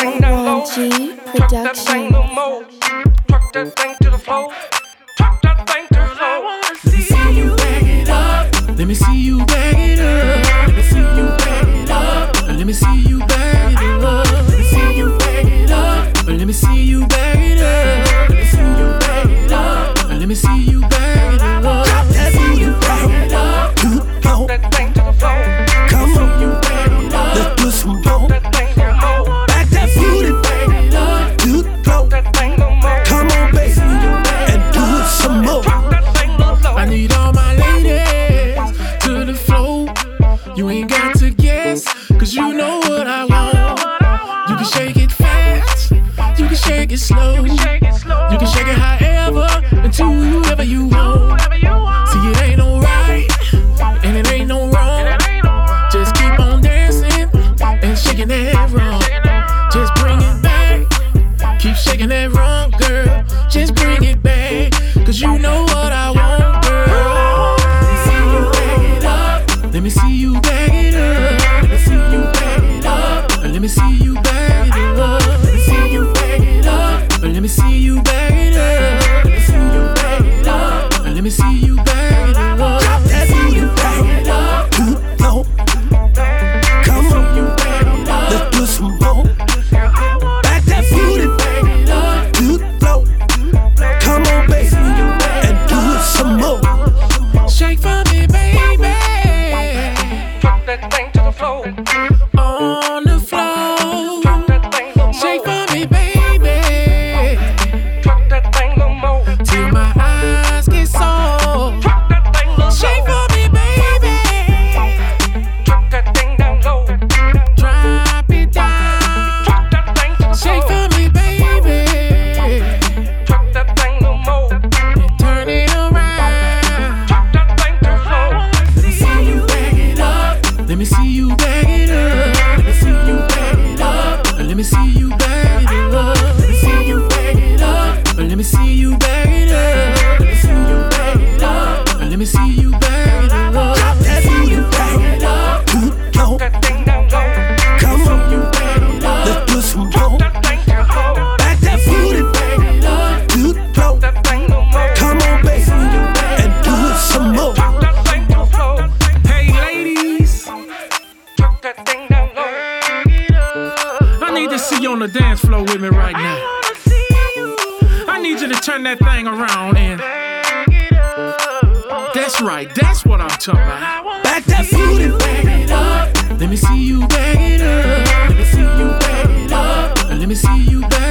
thing down low. Truck that thing no more. Truck that thing to the floor. Truck that thing to the floor. Let me see you bag it up. Let me see you bag can shake it fast, you can shake it slow, you can shake it however until you On on the dance floor with me right now. I need you to turn that thing around and. That's right, that's what I'm talking about. Back that booty, back it up. Let me see you back it up. Let me see you back it up. Let me see you back